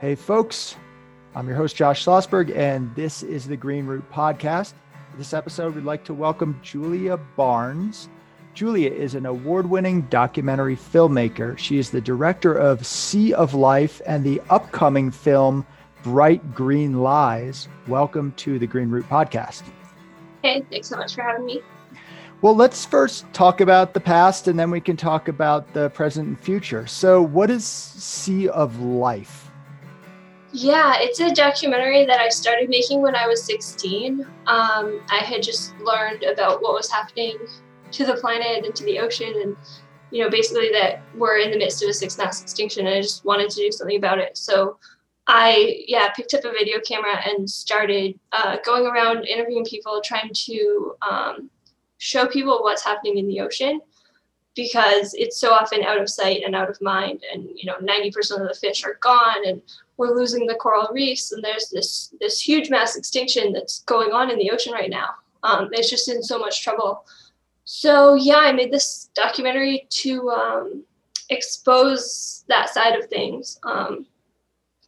Hey, folks, I'm your host, Josh Schlossberg, and this is the Green Root Podcast. This episode, we'd like to welcome Julia Barnes. Julia is an award winning documentary filmmaker. She is the director of Sea of Life and the upcoming film Bright Green Lies. Welcome to the Green Root Podcast. Hey, thanks so much for having me. Well, let's first talk about the past and then we can talk about the present and future. So, what is Sea of Life? Yeah, it's a documentary that I started making when I was 16. Um, I had just learned about what was happening to the planet and to the ocean, and you know, basically that we're in the midst of a sixth mass extinction, and I just wanted to do something about it. So I, yeah, picked up a video camera and started uh, going around interviewing people, trying to um, show people what's happening in the ocean because it's so often out of sight and out of mind and you know 90% of the fish are gone and we're losing the coral reefs and there's this this huge mass extinction that's going on in the ocean right now. Um, it's just in so much trouble. So yeah i made this documentary to um, expose that side of things. Um,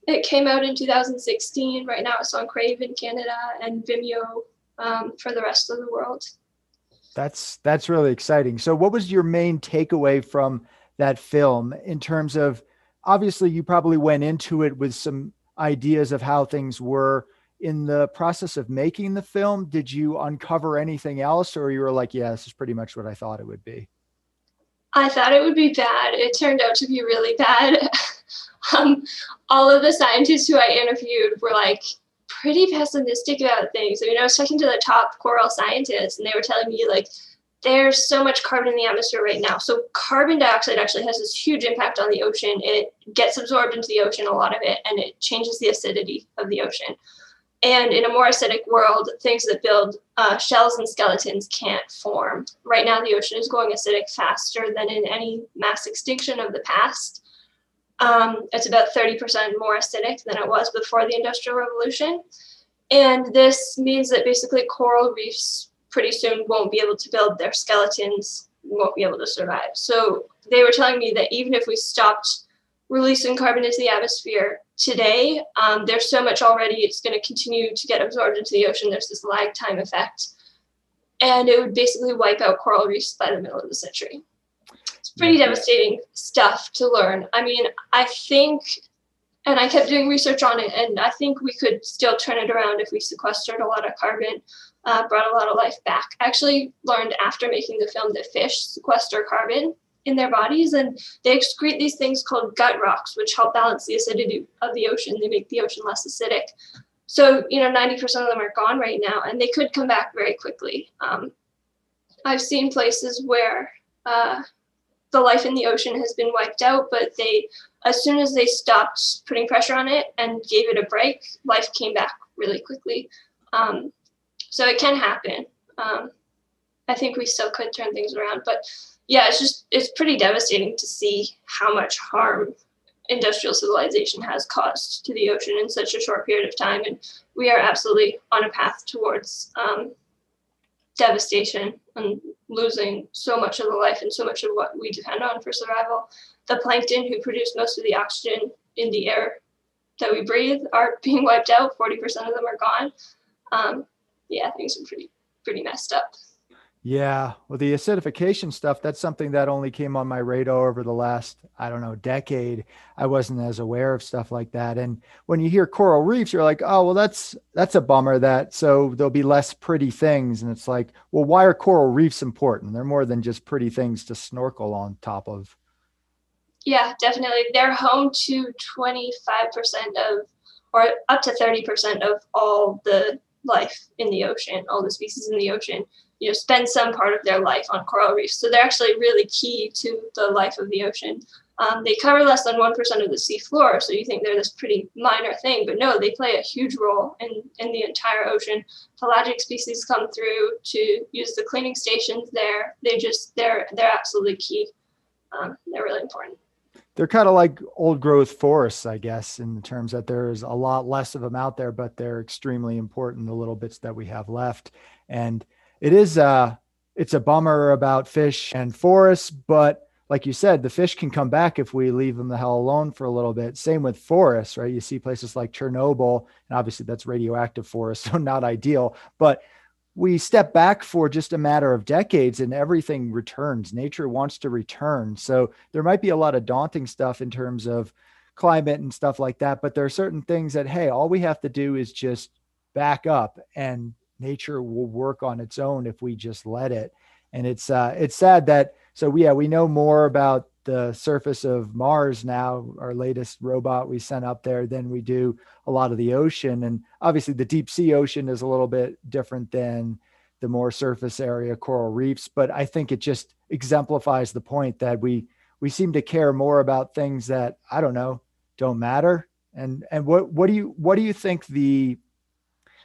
it came out in 2016 right now it's on crave in canada and vimeo um, for the rest of the world. That's that's really exciting. So what was your main takeaway from that film in terms of obviously you probably went into it with some ideas of how things were in the process of making the film. Did you uncover anything else or you were like yeah this is pretty much what i thought it would be i thought it would be bad. It turned out to be really bad. Um, all of the scientists who i interviewed were like pretty pessimistic about things. I mean i was talking to the top coral scientists and they were telling me like there's so much carbon in the atmosphere right now. So carbon dioxide actually has this huge impact on the ocean. It gets absorbed into the ocean, a lot of it, and it changes the acidity of the ocean. And in a more acidic world, things that build uh, shells and skeletons can't form. Right now, the ocean is going acidic faster than in any mass extinction of the past. Um, it's about 30% more acidic than it was before the Industrial Revolution. And this means that basically coral reefs pretty soon won't be able to build their skeletons, won't be able to survive. So they were telling me that even if we stopped releasing carbon into the atmosphere today, um, there's so much already, it's going to continue to get absorbed into the ocean. There's this lag time effect. And it would basically wipe out coral reefs by the middle of the century. It's pretty devastating stuff to learn. I mean, I think, and I kept doing research on it, and I think we could still turn it around if we sequestered a lot of carbon uh, brought a lot of life back. I actually learned after making the film that fish sequester carbon in their bodies and they excrete these things called gut rocks, which help balance the acidity of the ocean. They make the ocean less acidic. So, you know, 90% of them are gone right now and they could come back very quickly. Um, I've seen places where uh, the life in the ocean has been wiped out, but they, as soon as they stopped putting pressure on it and gave it a break, life came back really quickly. Um, so it can happen. Um, I think we still could turn things around, but yeah, it's just it's pretty devastating to see how much harm industrial civilization has caused to the ocean in such a short period of time, and we are absolutely on a path towards um, devastation and losing so much of the life and so much of what we depend on for survival. The plankton who produce most of the oxygen in the air that we breathe are being wiped out. Forty percent of them are gone. Um, yeah, things are pretty pretty messed up. Yeah, well, the acidification stuff, that's something that only came on my radar over the last, I don't know, decade. I wasn't as aware of stuff like that. And when you hear coral reefs, you're like, oh, well, that's that's a bummer that so there'll be less pretty things. And it's like, well, why are coral reefs important? They're more than just pretty things to snorkel on top of. Yeah, definitely. They're home to 25% of or up to 30% of all the life in the ocean, all the species in the ocean, you know, spend some part of their life on coral reefs. So they're actually really key to the life of the ocean. Um, they cover less than 1% of the sea floor, so you think they're this pretty minor thing, but no, they play a huge role in, in the entire ocean. Pelagic species come through to use the cleaning stations there. They just, they're, they're absolutely key. Um, they're really important they're kind of like old growth forests, I guess, in the terms that there's a lot less of them out there, but they're extremely important, the little bits that we have left. And it is uh it's a bummer about fish and forests, but like you said, the fish can come back if we leave them the hell alone for a little bit. Same with forests, right? You see places like Chernobyl, and obviously that's radioactive forest, so not ideal. But we step back for just a matter of decades and everything returns. Nature wants to return. So there might be a lot of daunting stuff in terms of climate and stuff like that. But there are certain things that, hey, all we have to do is just back up and nature will work on its own if we just let it. And it's uh it's sad that so yeah, we know more about the surface of Mars now, our latest robot we sent up there, than we do a lot of the ocean. And obviously, the deep sea ocean is a little bit different than the more surface area coral reefs. But I think it just exemplifies the point that we we seem to care more about things that I don't know don't matter. And and what what do you what do you think the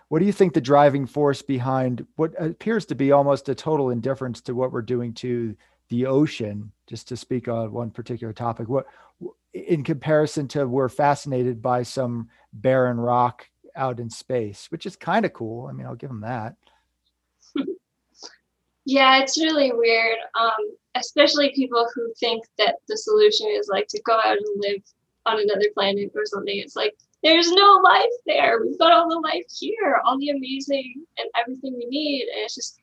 what do you think the driving force behind what appears to be almost a total indifference to what we're doing to the ocean, just to speak on one particular topic, what in comparison to we're fascinated by some barren rock out in space, which is kind of cool. I mean, I'll give them that. yeah, it's really weird. Um, especially people who think that the solution is like to go out and live on another planet or something. It's like there's no life there. We've got all the life here, all the amazing and everything we need. And it's just,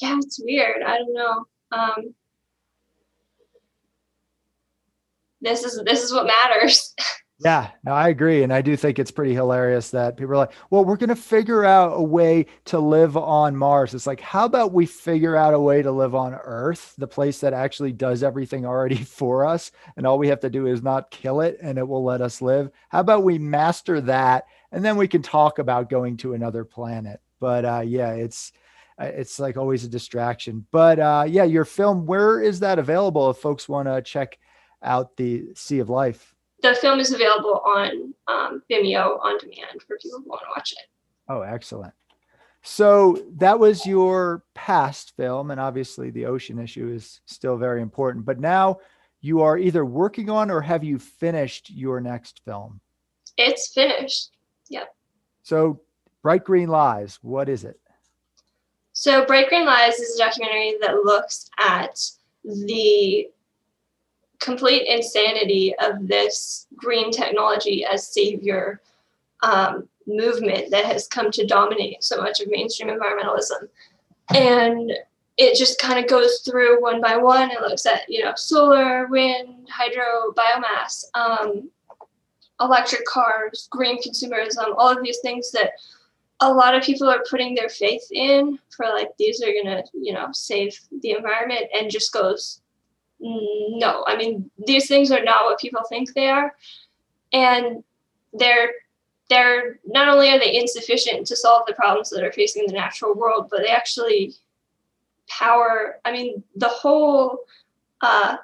yeah, it's weird. I don't know. Um, this is this is what matters. Yeah, no, I agree. And I do think it's pretty hilarious that people are like, well, we're going to figure out a way to live on Mars. It's like, how about we figure out a way to live on Earth, the place that actually does everything already for us? And all we have to do is not kill it and it will let us live. How about we master that? And then we can talk about going to another planet. But uh, yeah, it's, uh, it's like always a distraction. But uh, yeah, your film, where is that available if folks want to check out the Sea of Life? The film is available on um, Vimeo on demand for people who want to watch it. Oh, excellent. So that was your past film, and obviously the ocean issue is still very important. But now you are either working on or have you finished your next film? It's finished. Yep. So, Bright Green Lies, what is it? So, Bright Green Lies is a documentary that looks at the complete insanity of this green technology as savior um, movement that has come to dominate so much of mainstream environmentalism. And it just kind of goes through one by one and looks at, you know, solar, wind, hydro, biomass, um, electric cars, green consumerism, all of these things that a lot of people are putting their faith in for like these are gonna, you know, save the environment and just goes no i mean these things are not what people think they are. And they're they're not only are they insufficient to solve the problems that are facing the natural world but they actually power i mean the whole uh,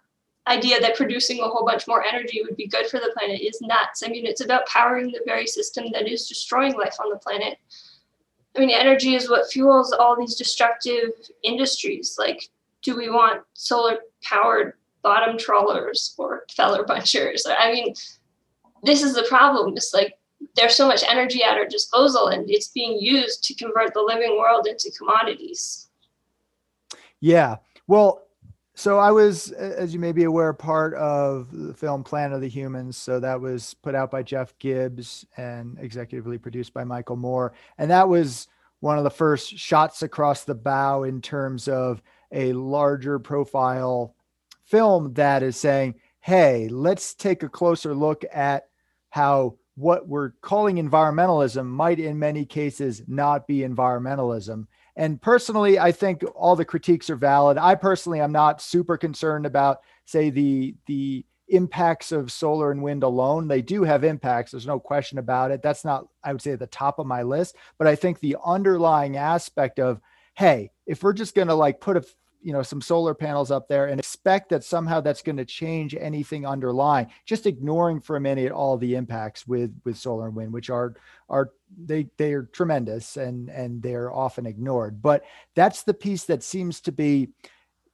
idea that producing a whole bunch more energy would be good for the planet is nuts. I mean it's about powering the very system that is destroying life on the planet. I mean energy is what fuels all these destructive industries like do we want solar powered bottom trawlers or feller bunchers? I mean, this is the problem. It's like there's so much energy at our disposal and it's being used to convert the living world into commodities. Yeah. Well, so I was, as you may be aware, part of the film Planet of the Humans. So that was put out by Jeff Gibbs and executively produced by Michael Moore. And that was one of the first shots across the bow in terms of a larger profile film that is saying, hey, let's take a closer look at how what we're calling environmentalism might in many cases not be environmentalism. And personally, I think all the critiques are valid. I personally am not super concerned about, say, the the impacts of solar and wind alone. They do have impacts. There's no question about it. That's not, I would say, at the top of my list. But I think the underlying aspect of, hey, if we're just going to like put a you know some solar panels up there and expect that somehow that's going to change anything underlying just ignoring for a minute all the impacts with with solar and wind which are are they they are tremendous and and they're often ignored. But that's the piece that seems to be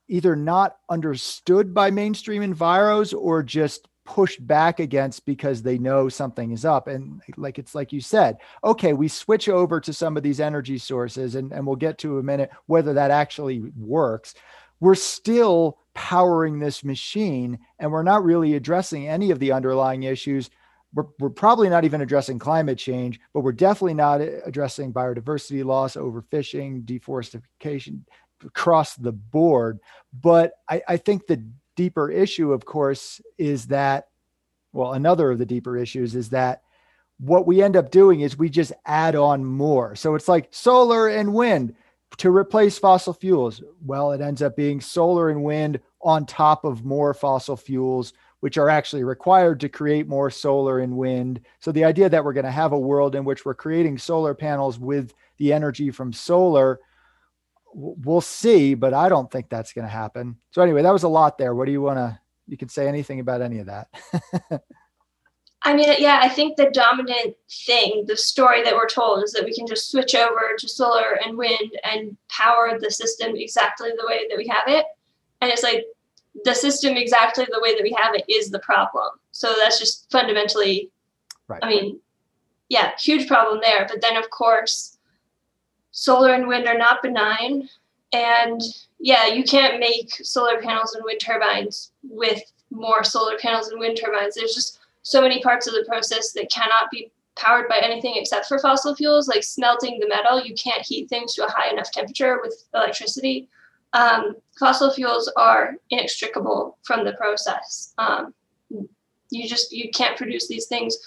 either not understood by mainstream enviros or just pushed back against because they know something is up. And like it's like you said, okay, we switch over to some of these energy sources, and, and we'll get to a minute whether that actually works. we're still powering this machine and we're not really addressing any of the underlying issues. We're, we're probably not even addressing climate change, but we're definitely not addressing biodiversity loss, overfishing, deforestation across the board. But I, I think the deeper issue, of course, is that, well, another of the deeper issues is that what we end up doing is we just add on more. So it's like solar and wind to replace fossil fuels. Well, it ends up being solar and wind on top of more fossil fuels, which are actually required to create more solar and wind. So the idea that we're going to have a world in which we're creating solar panels with the energy from solar, we'll see, but I don't think that's going to happen. So anyway, that was a lot there. What do you want to, you can say anything about any of that. I mean, yeah, I think the dominant thing, the story that we're told is that we can just switch over to solar and wind and power the system exactly the way that we have it. And it's like the system exactly the way that we have it is the problem. So that's just fundamentally, right. I mean, yeah, huge problem there. But then, of course, solar and wind are not benign. And yeah, you can't make solar panels and wind turbines with more solar panels and wind turbines. There's just so many parts of the process that cannot be powered by anything except for fossil fuels, like smelting the metal. You can't heat things to a high enough temperature with electricity. Um, fossil fuels are inextricable from the process. Um, you just you can't produce these things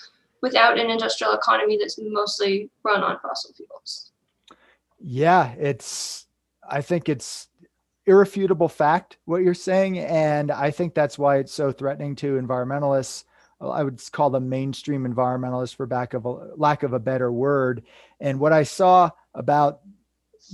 without an industrial economy that's mostly run on fossil fuels. Yeah, it's. I think it's irrefutable fact what you're saying, and I think that's why it's so threatening to environmentalists I would call them mainstream environmentalists for back of a, lack of a better word. And what I saw about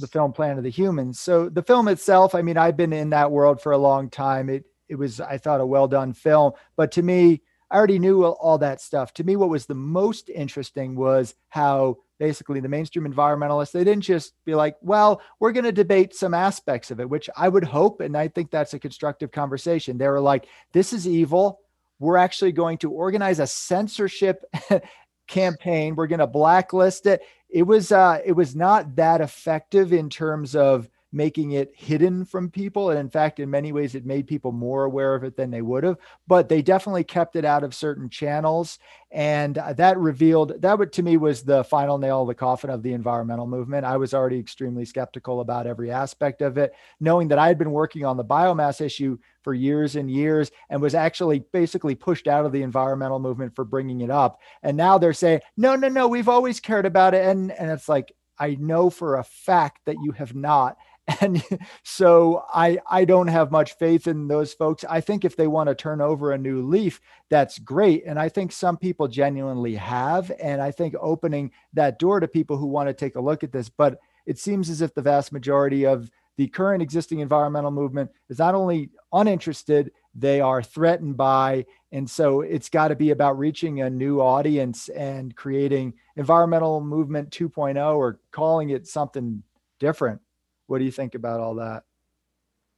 the film Planet of the Humans. So the film itself, I mean, I've been in that world for a long time. It it was, I thought, a well done film. But to me, I already knew all that stuff. To me, what was the most interesting was how basically the mainstream environmentalists they didn't just be like, well, we're going to debate some aspects of it, which I would hope, and I think that's a constructive conversation. They were like, this is evil we're actually going to organize a censorship campaign. We're going to blacklist it. It was uh, it was not that effective in terms of making it hidden from people. And in fact, in many ways, it made people more aware of it than they would have. But they definitely kept it out of certain channels. And uh, that revealed that to me was the final nail of the coffin of the environmental movement. I was already extremely skeptical about every aspect of it, knowing that I had been working on the biomass issue for years and years and was actually basically pushed out of the environmental movement for bringing it up. And now they're saying, no, no, no, we've always cared about it. And, and it's like, I know for a fact that you have not and so i i don't have much faith in those folks. I think if they want to turn over a new leaf that's great. And i think some people genuinely have and i think opening that door to people who want to take a look at this but it seems as if the vast majority of the current existing environmental movement is not only uninterested they are threatened by. And so it's got to be about reaching a new audience and creating environmental movement 2.0 or calling it something different what do you think about all that?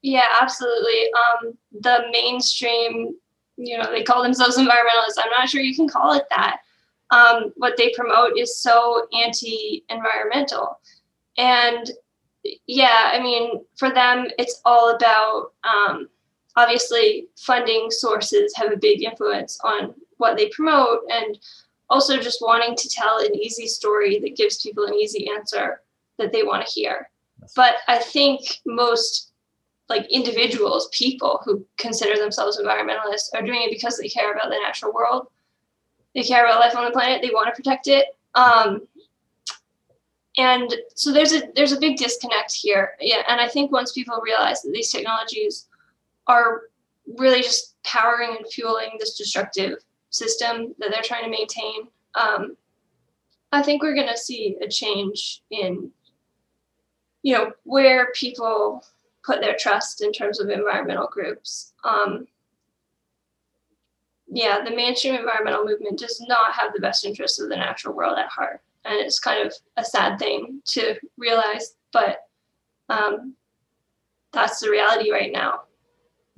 Yeah, absolutely. Um, the mainstream, you know, they call themselves environmentalists. I'm not sure you can call it that. Um, what they promote is so anti-environmental, and yeah, I mean, for them, it's all about um, obviously funding sources have a big influence on what they promote, and also just wanting to tell an easy story that gives people an easy answer that they want to hear. But I think most like individuals, people who consider themselves environmentalists are doing it because they care about the natural world. They care about life on the planet. They want to protect it. Um, and so there's a there's a big disconnect here. Yeah, and I think once people realize that these technologies are really just powering and fueling this destructive system that they're trying to maintain, um, I think we're going to see a change in you know where people put their trust in terms of environmental groups. Um, yeah, the mainstream environmental movement does not have the best interests of the natural world at heart, and it's kind of a sad thing to realize, but um, that's the reality right now.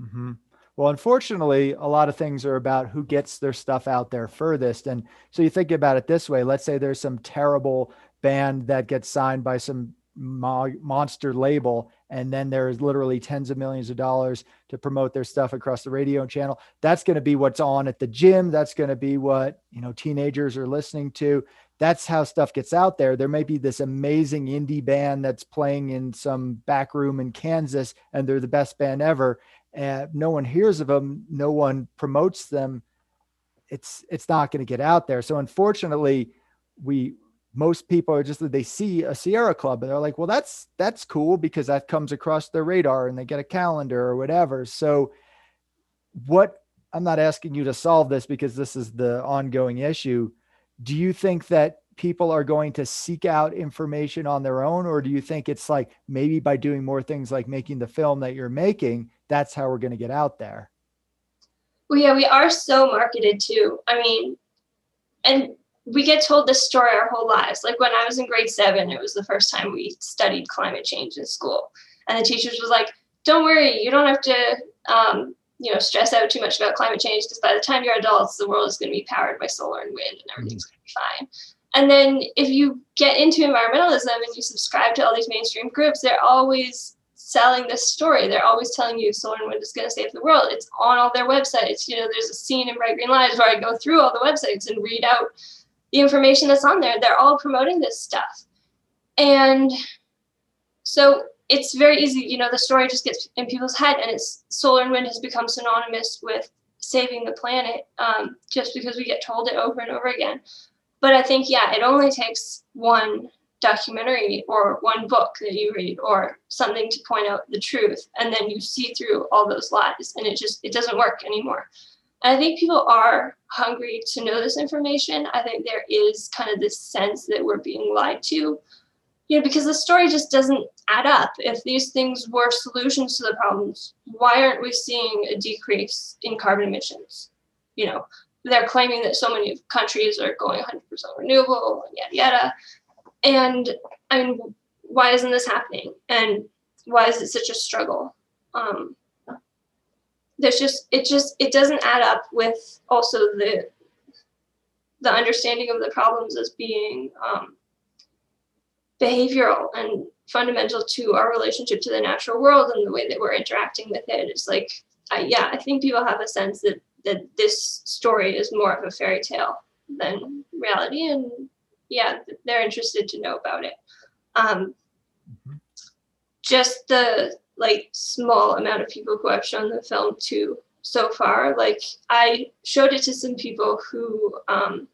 Mm-hmm. Well, unfortunately, a lot of things are about who gets their stuff out there furthest. And so you think about it this way let's say there's some terrible band that gets signed by some mo- monster label and then there's literally tens of millions of dollars to promote their stuff across the radio channel. That's going to be what's on at the gym. That's going to be what you know teenagers are listening to. That's how stuff gets out there. There may be this amazing indie band that's playing in some back room in kansas and they're the best band ever and no one hears of them no one promotes them. It's it's not going to get out there. So unfortunately we most people are just that they see a Sierra Club and they're like, well, that's that's cool because that comes across their radar and they get a calendar or whatever. So, what I'm not asking you to solve this because this is the ongoing issue. Do you think that people are going to seek out information on their own, or do you think it's like maybe by doing more things like making the film that you're making, that's how we're going to get out there? Well, yeah, we are so marketed too. I mean, and we get told this story our whole lives. Like when I was in grade seven, it was the first time we studied climate change in school. And the teachers was like, don't worry, you don't have to, um, you know, stress out too much about climate change because by the time you're adults, the world is going to be powered by solar and wind and everything's going to be fine. And then if you get into environmentalism and you subscribe to all these mainstream groups, they're always selling this story. They're always telling you solar and wind is going to save the world. It's on all their websites. You know, there's a scene in Bright Green Lies where I go through all the websites and read out the information that's on there. They're all promoting this stuff. And so it's very easy, you know, the story just gets in people's head and it's solar and wind has become synonymous with saving the planet um, just because we get told it over and over again. But I think, yeah, it only takes one documentary or one book that you read or something to point out the truth and then you see through all those lies and it just it doesn't work anymore I think people are hungry to know this information. I think there is kind of this sense that we're being lied to, you know, because the story just doesn't add up. If these things were solutions to the problems, why aren't we seeing a decrease in carbon emissions? You know, they're claiming that so many countries are going 100% renewable and yada yada. And I mean, why isn't this happening? And why is it such a struggle? Um, there's just it just it doesn't add up with also the the understanding of the problems as being um, behavioral and fundamental to our relationship to the natural world and the way that we're interacting with it. It's like, I, yeah, I think people have a sense that that this story is more of a fairy tale than reality, and yeah, they're interested to know about it. Um, mm-hmm. Just the like small amount of people who I've shown the film to so far. Like I showed it to some people who um,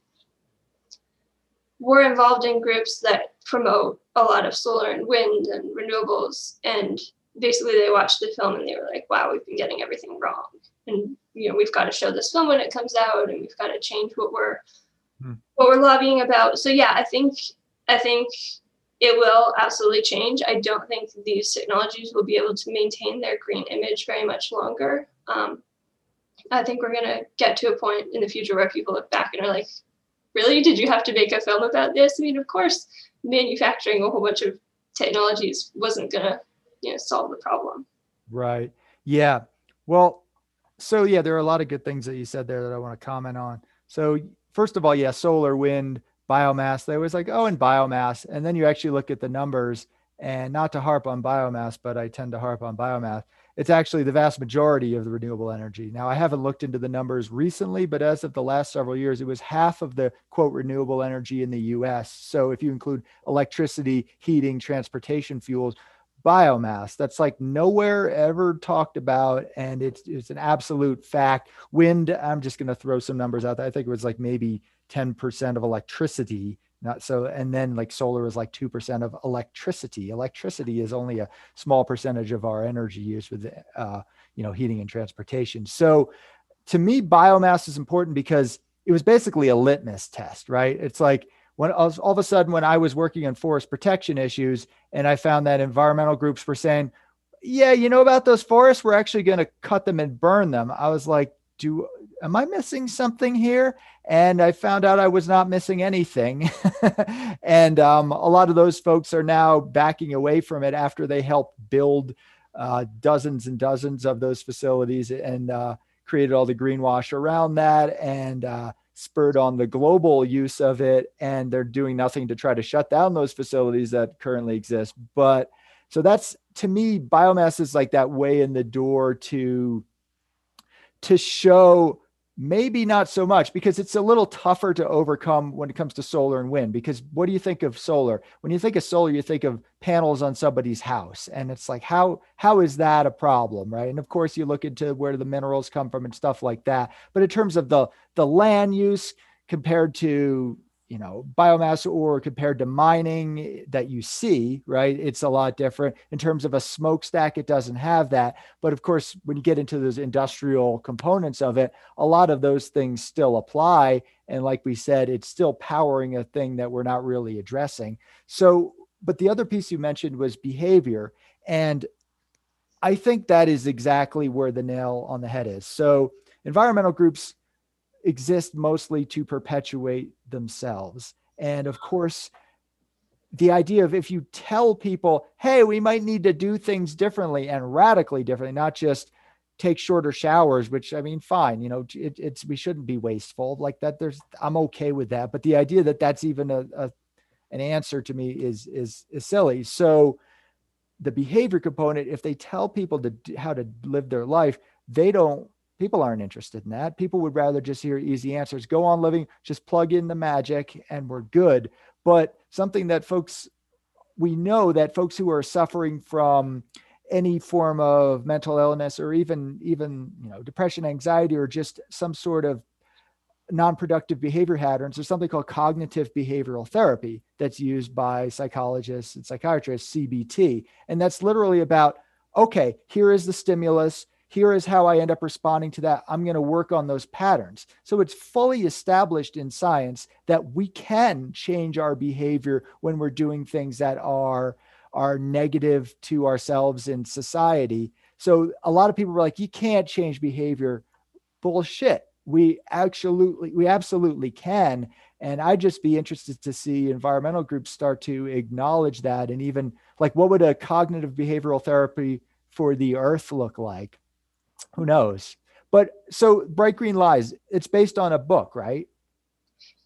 were involved in groups that promote a lot of solar and wind and renewables, and basically they watched the film and they were like, "Wow, we've been getting everything wrong." And you know, we've got to show this film when it comes out, and we've got to change what we're hmm. what we're lobbying about. So yeah, I think I think it will absolutely change. I don't think these technologies will be able to maintain their green image very much longer. Um, I think we're going to get to a point in the future where people look back and are like, really? Did you have to make a film about this? I mean, of course, manufacturing a whole bunch of technologies wasn't going to you know, solve the problem. Right. Yeah. Well, so yeah, there are a lot of good things that you said there that I want to comment on. So, first of all, yeah, solar, wind, biomass. They was like, oh, and biomass. And then you actually look at the numbers and not to harp on biomass, but I tend to harp on biomass. It's actually the vast majority of the renewable energy. Now, I haven't looked into the numbers recently, but as of the last several years, it was half of the quote renewable energy in the US. So if you include electricity, heating, transportation fuels, biomass. That's like nowhere ever talked about, and it's it's an absolute fact. Wind. I'm just going to throw some numbers out there. I think it was like maybe 10% of electricity not so and then like solar is like 2% of electricity electricity is only a small percentage of our energy use with uh, you know heating and transportation so to me biomass is important because it was basically a litmus test right it's like when all of a sudden when i was working on forest protection issues and i found that environmental groups were saying yeah you know about those forests we're actually going to cut them and burn them i was like do am I missing something here? And I found out I was not missing anything. and um, a lot of those folks are now backing away from it after they helped build uh, dozens and dozens of those facilities and uh, created all the greenwash around that. And uh, spurred on the global use of it and they're doing nothing to try to shut down those facilities that currently exist. But so that's to me biomass is like that way in the door to to show maybe not so much because it's a little tougher to overcome when it comes to solar and wind because what do you think of solar? When you think of solar you think of panels on somebody's house and it's like how how is that a problem right? And of course you look into where the minerals come from and stuff like that. But in terms of the the land use compared to you know biomass or compared to mining that you see right? It's a lot different. In terms of a smokestack it doesn't have that. But of course when you get into those industrial components of it a lot of those things still apply. And like we said it's still powering a thing that we're not really addressing. So but the other piece you mentioned was behavior. And i think that is exactly where the nail on the head is. So environmental groups exist mostly to perpetuate themselves. And of course, the idea of if you tell people, hey, we might need to do things differently and radically differently, not just take shorter showers, which I mean, fine, you know, it, it's we shouldn't be wasteful like that. There's I'm okay with that, but the idea that that's even a, a an answer to me is is is silly. So the behavior component, if they tell people to how to live their life, they don't people aren't interested in that. People would rather just hear easy answers. Go on living, just plug in the magic and we're good. But something that folks, we know that folks who are suffering from any form of mental illness or even even you know depression anxiety or just some sort of non-productive behavior patterns there's something called cognitive behavioral therapy that's used by psychologists and psychiatrists cbt and that's literally about okay here is the stimulus here is how I end up responding to that. I'm going to work on those patterns. So it's fully established in science that we can change our behavior when we're doing things that are are negative to ourselves in society. So a lot of people are like, you can't change behavior. Bullshit. We absolutely, we absolutely can. And I'd just be interested to see environmental groups start to acknowledge that. And even like, what would a cognitive behavioral therapy for the earth look like? Who knows? But so Bright Green Lies, it's based on a book, right?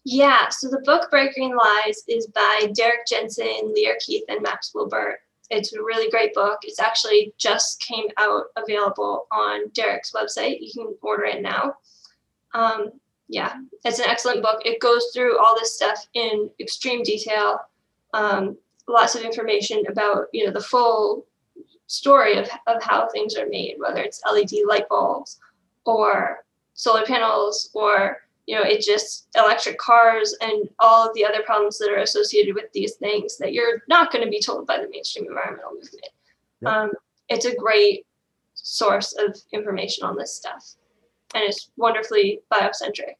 Yeah. So the book Bright Green Lies is by Derrick Jensen, Lierre Keith, and Max Wilbert. It's a really great book. It's actually just came out available on Derrick's website. You can order it now. Um, yeah, it's an excellent book. It goes through all this stuff in extreme detail. Um, lots of information about you know the full story of, of how things are made, whether it's LED light bulbs or solar panels or you know it just electric cars and all of the other problems that are associated with these things that you're not going to be told by the mainstream environmental movement. Yep. um, it's a great source of information on this stuff. And it's wonderfully biocentric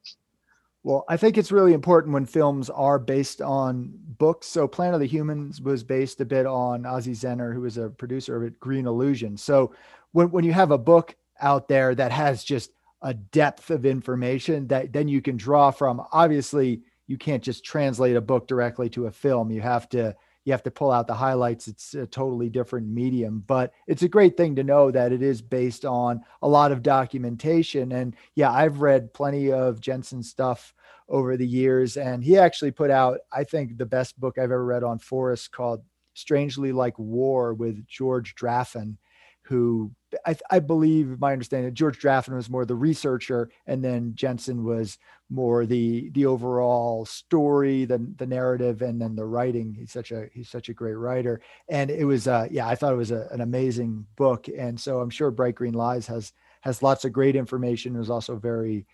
well, I think it's really important when films are based on books. So Planet of the Humans was based a bit on Ozzie Zehner, who was a producer of it, Green Illusion. So when, when you have a book out there that has just a depth of information that then you can draw from, obviously you can't just translate a book directly to a film. You have to you have to pull out the highlights. It's a totally different medium, but it's a great thing to know that it is based on a lot of documentation. And yeah, I've read plenty of Jensen stuff over the years, and he actually put out, I think, the best book I've ever read on forests called Strangely Like War with George Draffan who I, I, believe my understanding George Draffan was more the researcher, and then Jensen was more the the overall story, the the narrative, and then the writing. He's such a he's such a great writer, and it was uh, yeah I thought it was a, an amazing book, and so I'm sure Bright Green Lies has has lots of great information. It was also very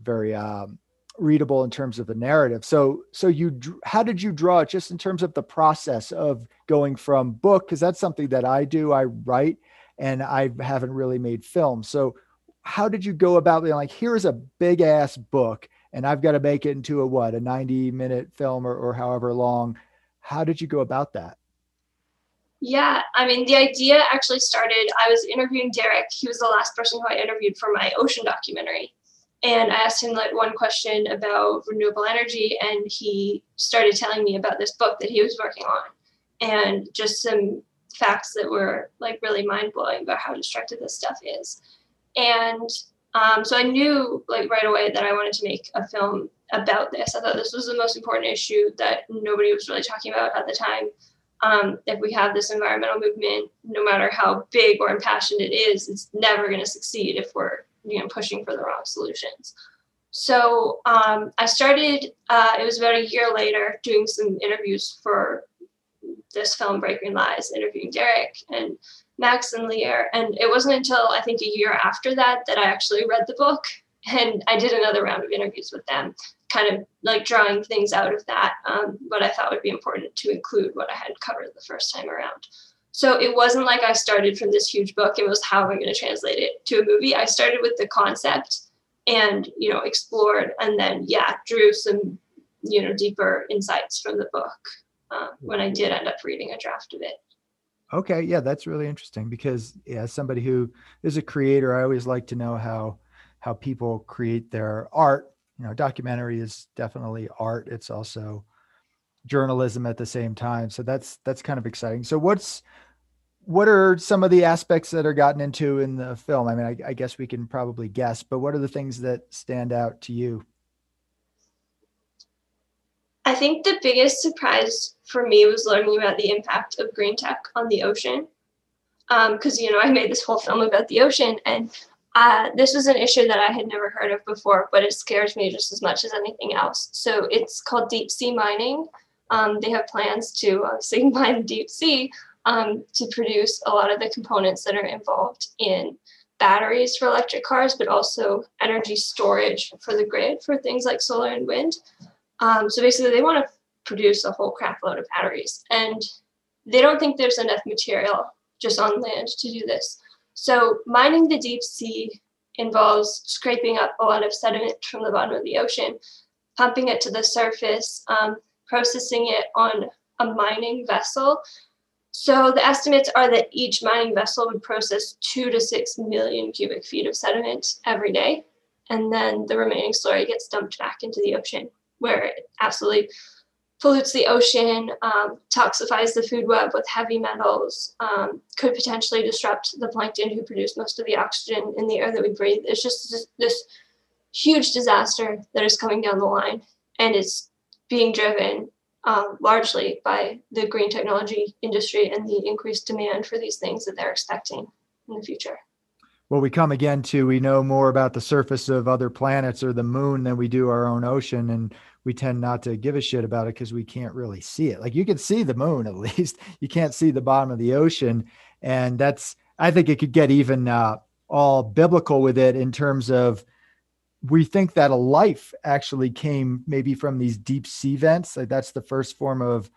very um, readable in terms of the narrative. So so you how did you draw it just in terms of the process of going from book because that's something that I do. I write and I haven't really made film. So how did you go about being like, here's a big ass book and I've got to make it into a what, a 90 minute film or, or however long. How did you go about that? Yeah, I mean, the idea actually started. I was interviewing Derrick. He was the last person who I interviewed for my ocean documentary. And I asked him like one question about renewable energy, and he started telling me about this book that he was working on and just some facts that were like really mind blowing about how destructive this stuff is. And Um, so I knew like right away that I wanted to make a film about this. I thought this was the most important issue that nobody was really talking about at the time. Um, if we have this environmental movement, no matter how big or impassioned it is, it's never going to succeed if we're you know pushing for the wrong solutions. So um, I started. Uh, it was about a year later doing some interviews for this film, Bright Green Lies, interviewing Derrick and Max and Lierre. And it wasn't until I think a year after that that I actually read the book and I did another round of interviews with them, kind of like drawing things out of that, um, what I thought would be important to include what I had covered the first time around. So it wasn't like I started from this huge book and was how am I going to translate it to a movie. I started with the concept and you know explored and then yeah drew some you know deeper insights from the book uh, when I did end up reading a draft of it. Okay, yeah, that's really interesting because yeah, as somebody who is a creator, I always like to know how how people create their art. You know, documentary is definitely art. It's also journalism at the same time. So that's that's kind of exciting. So what's what are some of the aspects that are gotten into in the film? I mean, I, I guess we can probably guess, but what are the things that stand out to you? I think the biggest surprise for me was learning about the impact of green tech on the ocean. Because, um, you know, I made this whole film about the ocean, and uh, this was an issue that I had never heard of before, but it scares me just as much as anything else. So it's called deep sea mining. Um, they have plans to obviously mine the deep sea um, to produce a lot of the components that are involved in batteries for electric cars, but also energy storage for the grid for things like solar and wind. Um, so basically, they want to produce a whole crap load of batteries, and they don't think there's enough material just on land to do this. So mining the deep sea involves scraping up a lot of sediment from the bottom of the ocean, pumping it to the surface, um, processing it on a mining vessel. So the estimates are that each mining vessel would process two to six million cubic feet of sediment every day, and then the remaining slurry gets dumped back into the ocean where it absolutely pollutes the ocean, um, toxifies the food web with heavy metals, um, could potentially disrupt the plankton who produce most of the oxygen in the air that we breathe. It's just this, this huge disaster that is coming down the line, and it's being driven um, largely by the green technology industry and the increased demand for these things that they're expecting in the future well, we come again to we know more about the surface of other planets or the moon than we do our own ocean. And we tend not to give a shit about it because we can't really see it. Like you can see the moon at least, you can't see the bottom of the ocean. And that's, I think it could get even uh, all biblical with it in terms of we think that a life actually came maybe from these deep sea vents. Like that's the first form of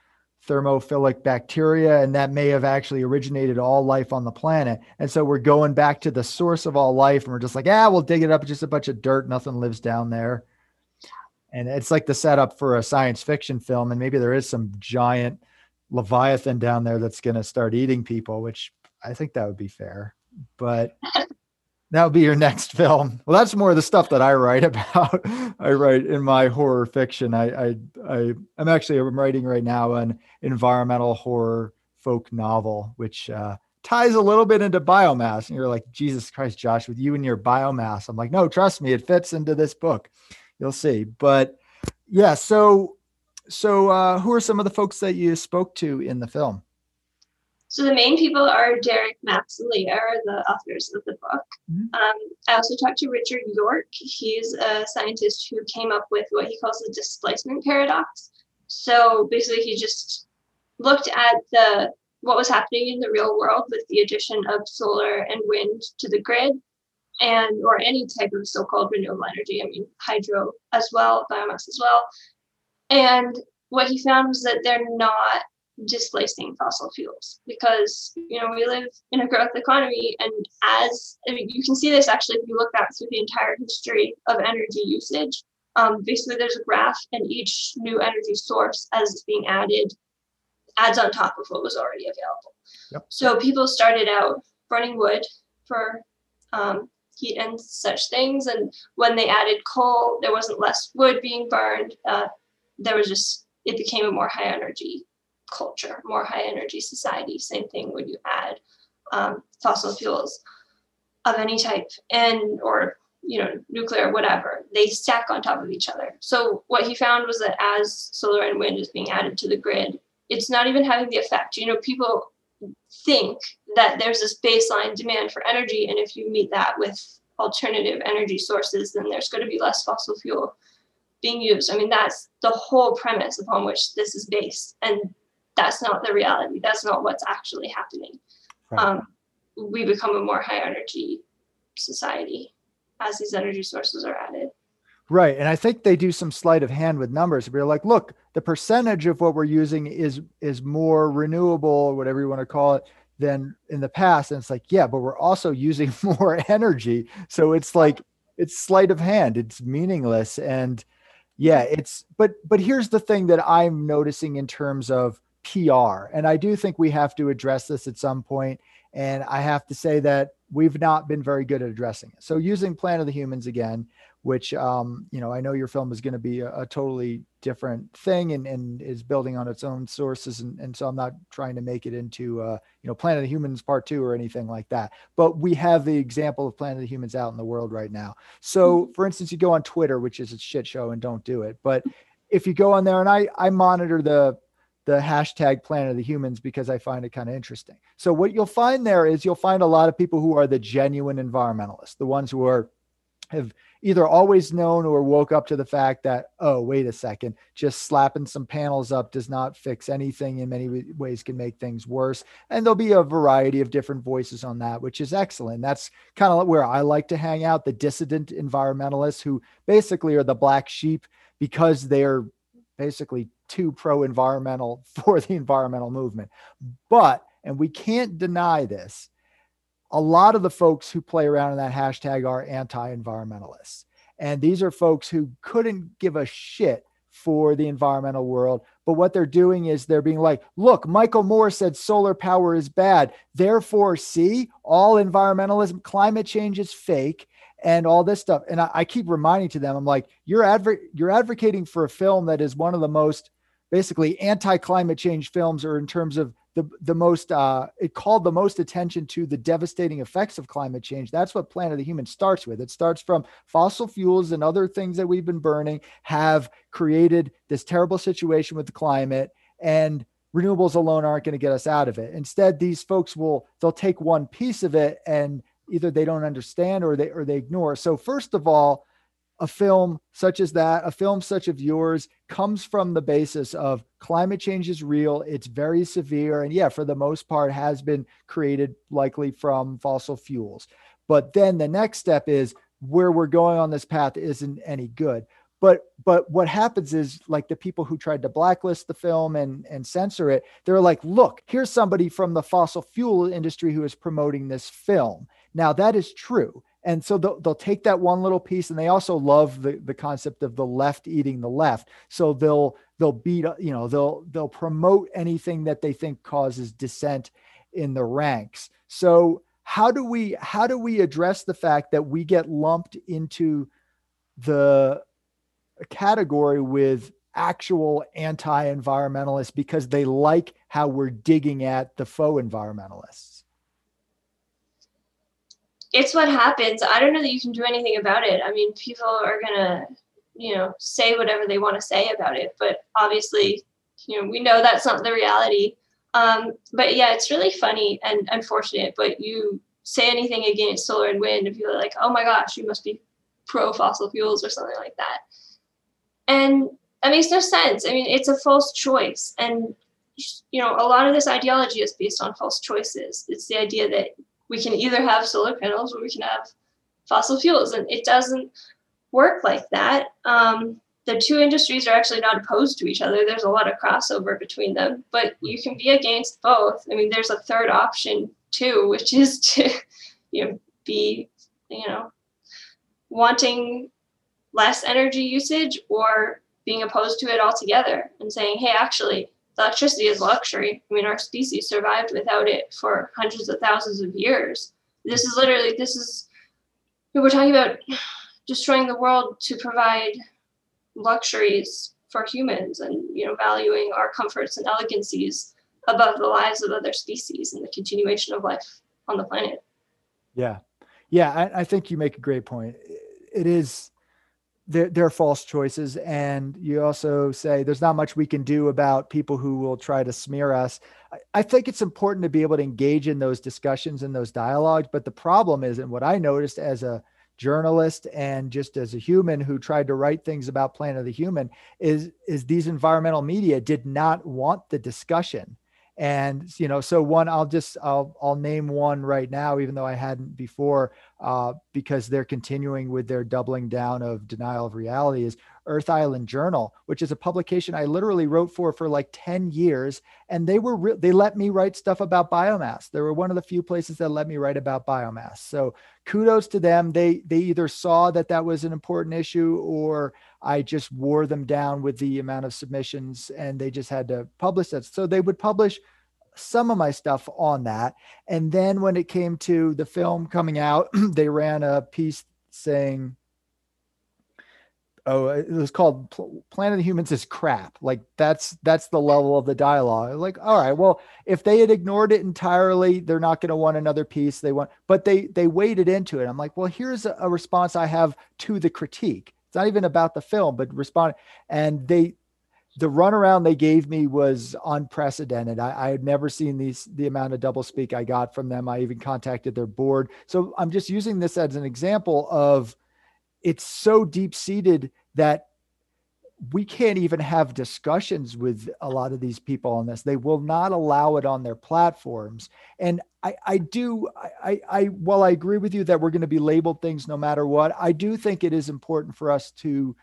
thermophilic bacteria, and that may have actually originated all life on the planet. And so we're going back to the source of all life, and we're just like, ah, we'll dig it up. It's just a bunch of dirt. Nothing lives down there. And it's like the setup for a science fiction film. And maybe there is some giant leviathan down there that's going to start eating people, which I think that would be fair. But that would be your next film. Well, that's more of the stuff that I write about. I write in my horror fiction. I, I, I, am actually I'm writing right now an environmental horror folk novel, which uh, ties a little bit into biomass. And you're like, Jesus Christ, Josh, with you and your biomass. I'm like, no, trust me, it fits into this book. You'll see. But yeah, so, so uh, who are some of the folks that you spoke to in the film? So the main people are Derrick, Max, and Lierre, are the authors of the book. Mm-hmm. Um, I also talked to Richard York. He's a scientist who came up with what he calls the displacement paradox. So basically, he just looked at the what was happening in the real world with the addition of solar and wind to the grid, and or any type of so-called renewable energy. I mean, hydro as well, biomass as well. And what he found was that they're not displacing fossil fuels because you know we live in a growth economy and as I mean, you can see this actually if you look back through the entire history of energy usage um, basically there's a graph and each new energy source as it's being added adds on top of what was already available yep. so people started out burning wood for um, heat and such things and when they added coal there wasn't less wood being burned uh, there was just it became a more high energy culture, more high energy society. Same thing when you add um, fossil fuels of any type and or you know, nuclear, whatever, they stack on top of each other. So what he found was that as solar and wind is being added to the grid, it's not even having the effect. You know, people think that there's this baseline demand for energy, and if you meet that with alternative energy sources, then there's going to be less fossil fuel being used. I mean, that's the whole premise upon which this is based, and that's not the reality. That's not what's actually happening. Right. Um, we become a more high energy society as these energy sources are added. Right. And I think they do some sleight of hand with numbers. We're like, look, the percentage of what we're using is is more renewable or whatever you want to call it than in the past. And it's like, yeah, but we're also using more energy. So it's like it's sleight of hand. It's meaningless. And yeah, it's but but here's the thing that I'm noticing in terms of PR. And I do think we have to address this at some point. And I have to say that we've not been very good at addressing it. So using Planet of the Humans again, which um, you know I know your film is going to be a, a, totally different thing and, and is building on its own sources, and, and so I'm not trying to make it into uh, you know Planet of the Humans Part Two or anything like that. But we have the example of Planet of the Humans out in the world right now. So, mm-hmm. for instance, you go on Twitter, which is a shit show, and don't do it. But if you go on there, and I I monitor the the hashtag planet of the humans because I find it kind of interesting. So what you'll find there is you'll find a lot of people who are the genuine environmentalists, the ones who are have either always known or woke up to the fact that, oh, wait a second, just slapping some panels up does not fix anything. In many ways, can make things worse. And there'll be a variety of different voices on that, which is excellent. That's kind of where I like to hang out the dissident environmentalists who basically are the black sheep because they're basically too pro environmental for the environmental movement. But, and we can't deny this, a lot of the folks who play around in that hashtag are anti environmentalists. And these are folks who couldn't give a shit for the environmental world. But what they're doing is they're being like, look, Michael Moore said solar power is bad. Therefore, see, all environmentalism, climate change is fake and all this stuff. And I, I keep reminding to them, I'm like, you're adver- you're advocating for a film that is one of the most basically anti-climate change films or in terms of the the most uh, it called the most attention to the devastating effects of climate change. That's what Planet of the Human starts with. It starts from fossil fuels and other things that we've been burning have created this terrible situation with the climate and renewables alone aren't going to get us out of it. Instead, these folks will they'll take one piece of it and either they don't understand or they or they ignore. So first of all, a film such as that, a film such as yours, comes from the basis of climate change is real. It's very severe. And yeah, for the most part, has been created likely from fossil fuels. But then the next step is where we're going on this path isn't any good. But but what happens is like the people who tried to blacklist the film and and censor it, they're like, look, here's somebody from the fossil fuel industry who is promoting this film. Now that is true and so they'll, they'll take that one little piece and they also love the, the concept of the left eating the left. So they'll they'll beat uh, you know they'll they'll promote anything that they think causes dissent in the ranks. So how do we how do we address the fact that we get lumped into the category with actual anti-environmentalists because they like how we're digging at the faux environmentalists it's what happens. I don't know that you can do anything about it. I mean, people are gonna, you know, say whatever they want to say about it, but obviously, you know, we know that's not the reality. Um, but yeah, it's really funny and unfortunate. But you say anything against solar and wind, and people are like, "Oh my gosh, you must be pro fossil fuels or something like that," and that makes no sense. I mean, it's a false choice, and you know, a lot of this ideology is based on false choices. It's the idea that we can either have solar panels or we can have fossil fuels. And it doesn't work like that. Um, the two industries are actually not opposed to each other. There's a lot of crossover between them, but you can be against both. I mean, there's a third option too, which is to, you know, be, you know, wanting less energy usage or being opposed to it altogether and saying, hey, actually, electricity is luxury. I mean, our species survived without it for hundreds of thousands of years. This is literally, this is, we're talking about destroying the world to provide luxuries for humans and, you know, valuing our comforts and elegancies above the lives of other species and the continuation of life on the planet. Yeah. Yeah. I, I think you make a great point it is they're, false choices. And you also say there's not much we can do about people who will try to smear us. I, I think it's important to be able to engage in those discussions and those dialogues. But the problem is, and what I noticed as a journalist and just as a human who tried to write things about Planet of the Human, is is these environmental media did not want the discussion and you know so one i'll just i'll i'll name one right now even though i hadn't before uh, because they're continuing with their doubling down of denial of reality is earth island journal which is a publication i literally wrote for for like 10 years. And they were re- they let me write stuff about biomass. They were one of the few places that let me write about biomass. So kudos to them. They they either saw that that was an important issue or I just wore them down with the amount of submissions and they just had to publish that. So they would publish some of my stuff on that. And then when it came to the film coming out, they ran a piece saying, oh it was called planet of the humans is crap. Like that's that's the level of the dialogue. Like all right well if they had ignored it entirely they're not going to want another piece. They want but they they waded into it. I'm like well here's a, a response i have to the critique it's not even about the film, but respond. And they, the runaround they gave me was unprecedented. I, I, had never seen these the amount of double speak I got from them. I even contacted their board. So I'm just using this as an example of it's so deep seated that we can't even have discussions with a lot of these people on this. They will not allow it on their platforms. And I, I do, I, I, while I agree with you that we're going to be labeled things no matter what, I do think it is important for us to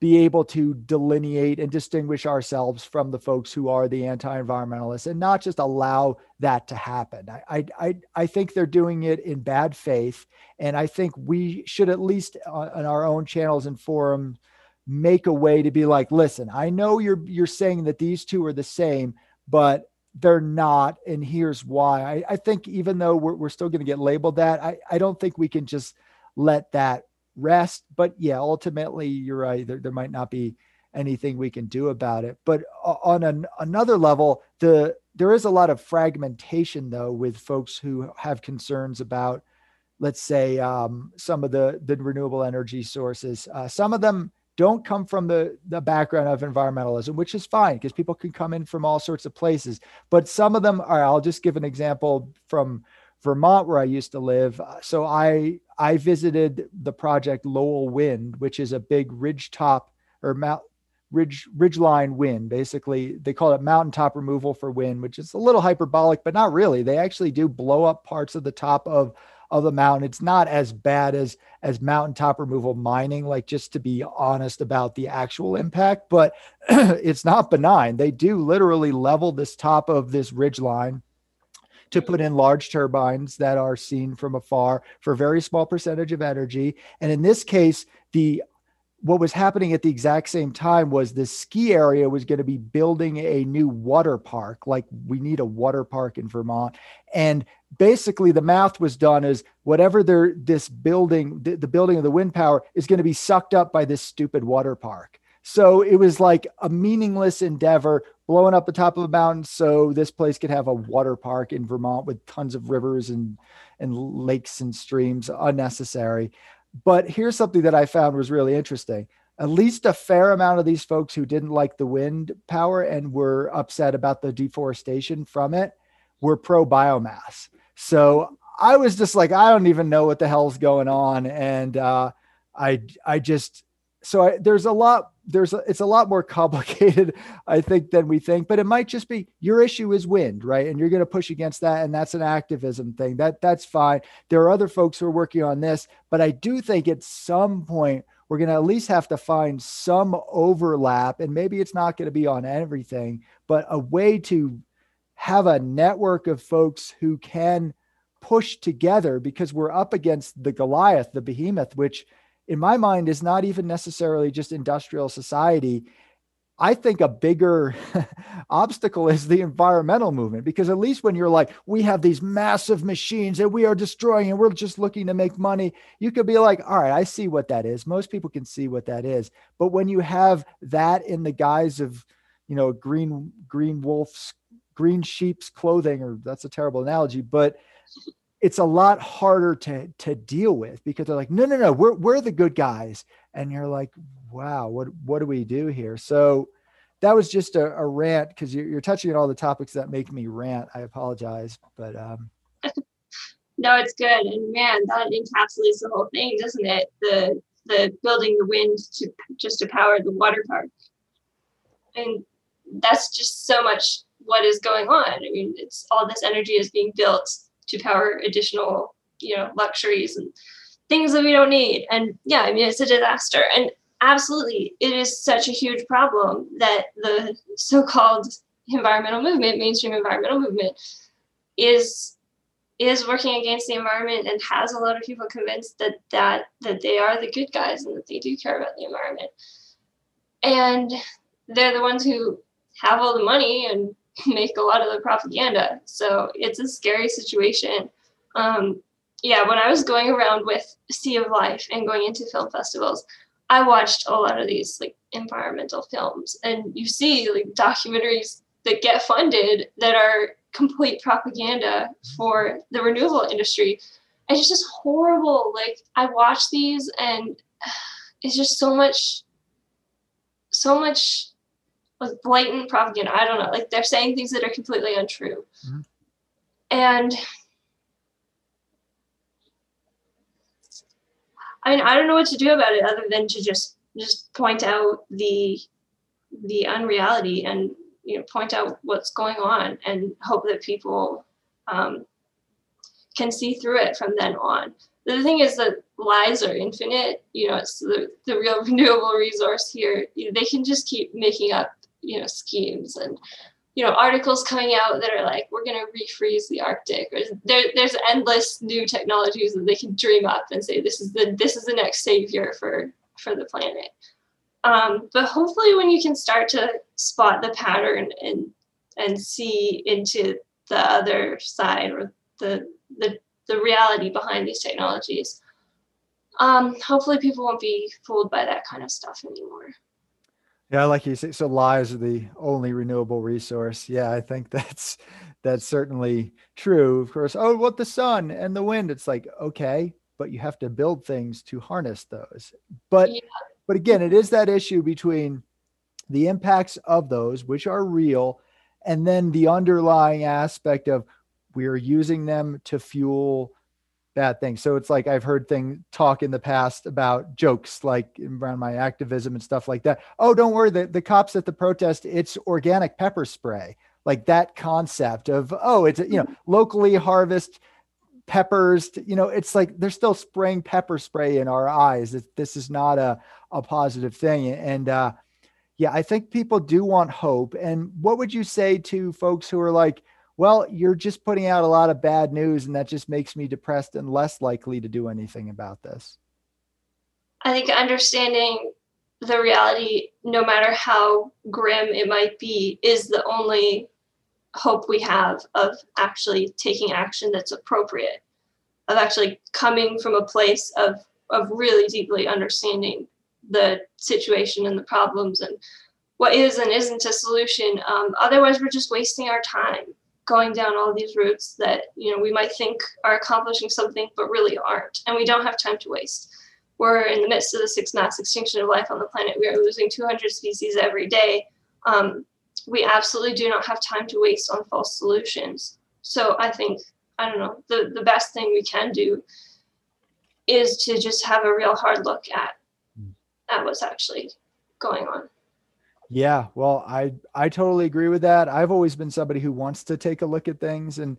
be able to delineate and distinguish ourselves from the folks who are the anti-environmentalists and not just allow that to happen. I, I, I think they're doing it in bad faith. And I think we should at least on, uh, on our own channels and forums make a way to be like, listen, I know you're you're saying that these two are the same, but they're not, and here's why. I, I think even though we're, we're still going to get labeled that, I, I don't think we can just let that rest. But yeah, ultimately, you're right. There, there might not be anything we can do about it. But on an, another level, the there is a lot of fragmentation though with folks who have concerns about, let's say, um, some of the the renewable energy sources. Uh, some of them don't come from the, the background of environmentalism, which is fine because people can come in from all sorts of places. But some of them are, I'll just give an example from Vermont where I used to live. Uh, so I I visited the project Lowell Wind, which is a big ridge top or mount ridge ridge line wind. Basically, they call it mountaintop removal for wind, which is a little hyperbolic, but not really. They actually do blow up parts of the top of of the mountain. It's not as bad as as mountaintop removal mining, like just to be honest about the actual impact, but it's not benign. They do literally level this top of this ridge line to put in large turbines that are seen from afar for a very small percentage of energy. And in this case, the what was happening at the exact same time was this ski area was going to be building a new water park like we need a water park in vermont. And basically the math was done as whatever they're this building the, the building of the wind power is going to be sucked up by this stupid water park. So it was like a meaningless endeavor blowing up the top of a mountain so this place could have a water park in vermont with tons of rivers and and lakes and streams unnecessary but here's something that I found was really interesting. At least a fair amount of these folks who didn't like the wind power and were upset about the deforestation from it were pro biomass. So I was just like, I don't even know what the hell's going on. And uh, I, I just, so I, there's a lot there's a, it's a lot more complicated i think than we think but it might just be your issue is wind right? And you're going to push against that and that's an activism thing. That that's fine. There are other folks who are working on this but i do think at some point we're going to at least have to find some overlap and maybe it's not going to be on everything but a way to have a network of folks who can push together because we're up against the goliath the behemoth which in my mind is not even necessarily just industrial society I think a bigger obstacle is the environmental movement because at least when you're like, we have these massive machines that we are destroying and we're just looking to make money, you could be like, all right, I see what that is. Most people can see what that is. But when you have that in the guise of, you know, green, green wolf's, green sheep's clothing, or that's a terrible analogy, but it's a lot harder to to deal with because they're like, no, no, no, we're we're the good guys, and you're like, wow, what what do we do here? So that was just a, a rant because you're, you're, touching on all the topics that make me rant. I apologize, but um, no, it's good. And man, that encapsulates the whole thing, doesn't it? The the building the wind to just to power the water park, and that's just so much what is going on. I mean, it's all this energy is being built to power additional, you know, luxuries and things that we don't need. And yeah, I mean, it's a disaster. And absolutely, it is such a huge problem that the so-called environmental movement, mainstream environmental movement, is is working against the environment and has a lot of people convinced that that that they are the good guys and that they do care about the environment. And they're the ones who have all the money and make a lot of the propaganda. So it's a scary situation. Um, yeah, when I was going around with Sea of Life and going into film festivals, I watched a lot of these like environmental films, and you see like documentaries that get funded that are complete propaganda for the renewable industry. And it's just horrible. Like I watch these, and it's just so much, so much blatant propaganda. I don't know. Like they're saying things that are completely untrue. Mm-hmm. And I mean, I don't know what to do about it other than to just just point out the the unreality and you know point out what's going on and hope that people um, can see through it from then on. The thing is that lies are infinite. You know, it's the, the real renewable resource here. You know, they can just keep making up you know schemes and you know articles coming out that are like we're going to refreeze the arctic or there, there's endless new technologies that they can dream up and say this is the this is the next savior for for the planet. Um, but hopefully when you can start to spot the pattern and and see into the other side or the the, the reality behind these technologies um, hopefully people won't be fooled by that kind of stuff anymore yeah, like you say, so lies are the only renewable resource. Yeah, I think that's that's certainly true. Of course, oh, what the sun and the wind. It's like okay, but you have to build things to harness those. But yeah. but again, it is that issue between the impacts of those, which are real, and then the underlying aspect of we're using them to fuel bad things. So it's like I've heard thing talk in the past about jokes like around my activism and stuff like that. Oh, don't worry, the, the cops at the protest, it's organic pepper spray. Like that concept of, oh, it's you know, locally harvest peppers, you know, it's like they're still spraying pepper spray in our eyes. this is not a, a positive thing. And uh yeah, I think people do want hope. And what would you say to folks who are like, well, you're just putting out a lot of bad news, and that just makes me depressed and less likely to do anything about this. I think understanding the reality, no matter how grim it might be, is the only hope we have of actually taking action that's appropriate, of actually coming from a place of, of really deeply understanding the situation and the problems and what is and isn't a solution. Um, otherwise, we're just wasting our time going down all these routes that you know we might think are accomplishing something but really aren't. And we don't have time to waste. We're in the midst of the sixth mass extinction of life on the planet. We are losing 200 species every day. Um, we absolutely do not have time to waste on false solutions. So i think i don't know the, the best thing we can do is to just have a real hard look at at what's actually going on yeah, well, I I totally agree with that. I've always been somebody who wants to take a look at things and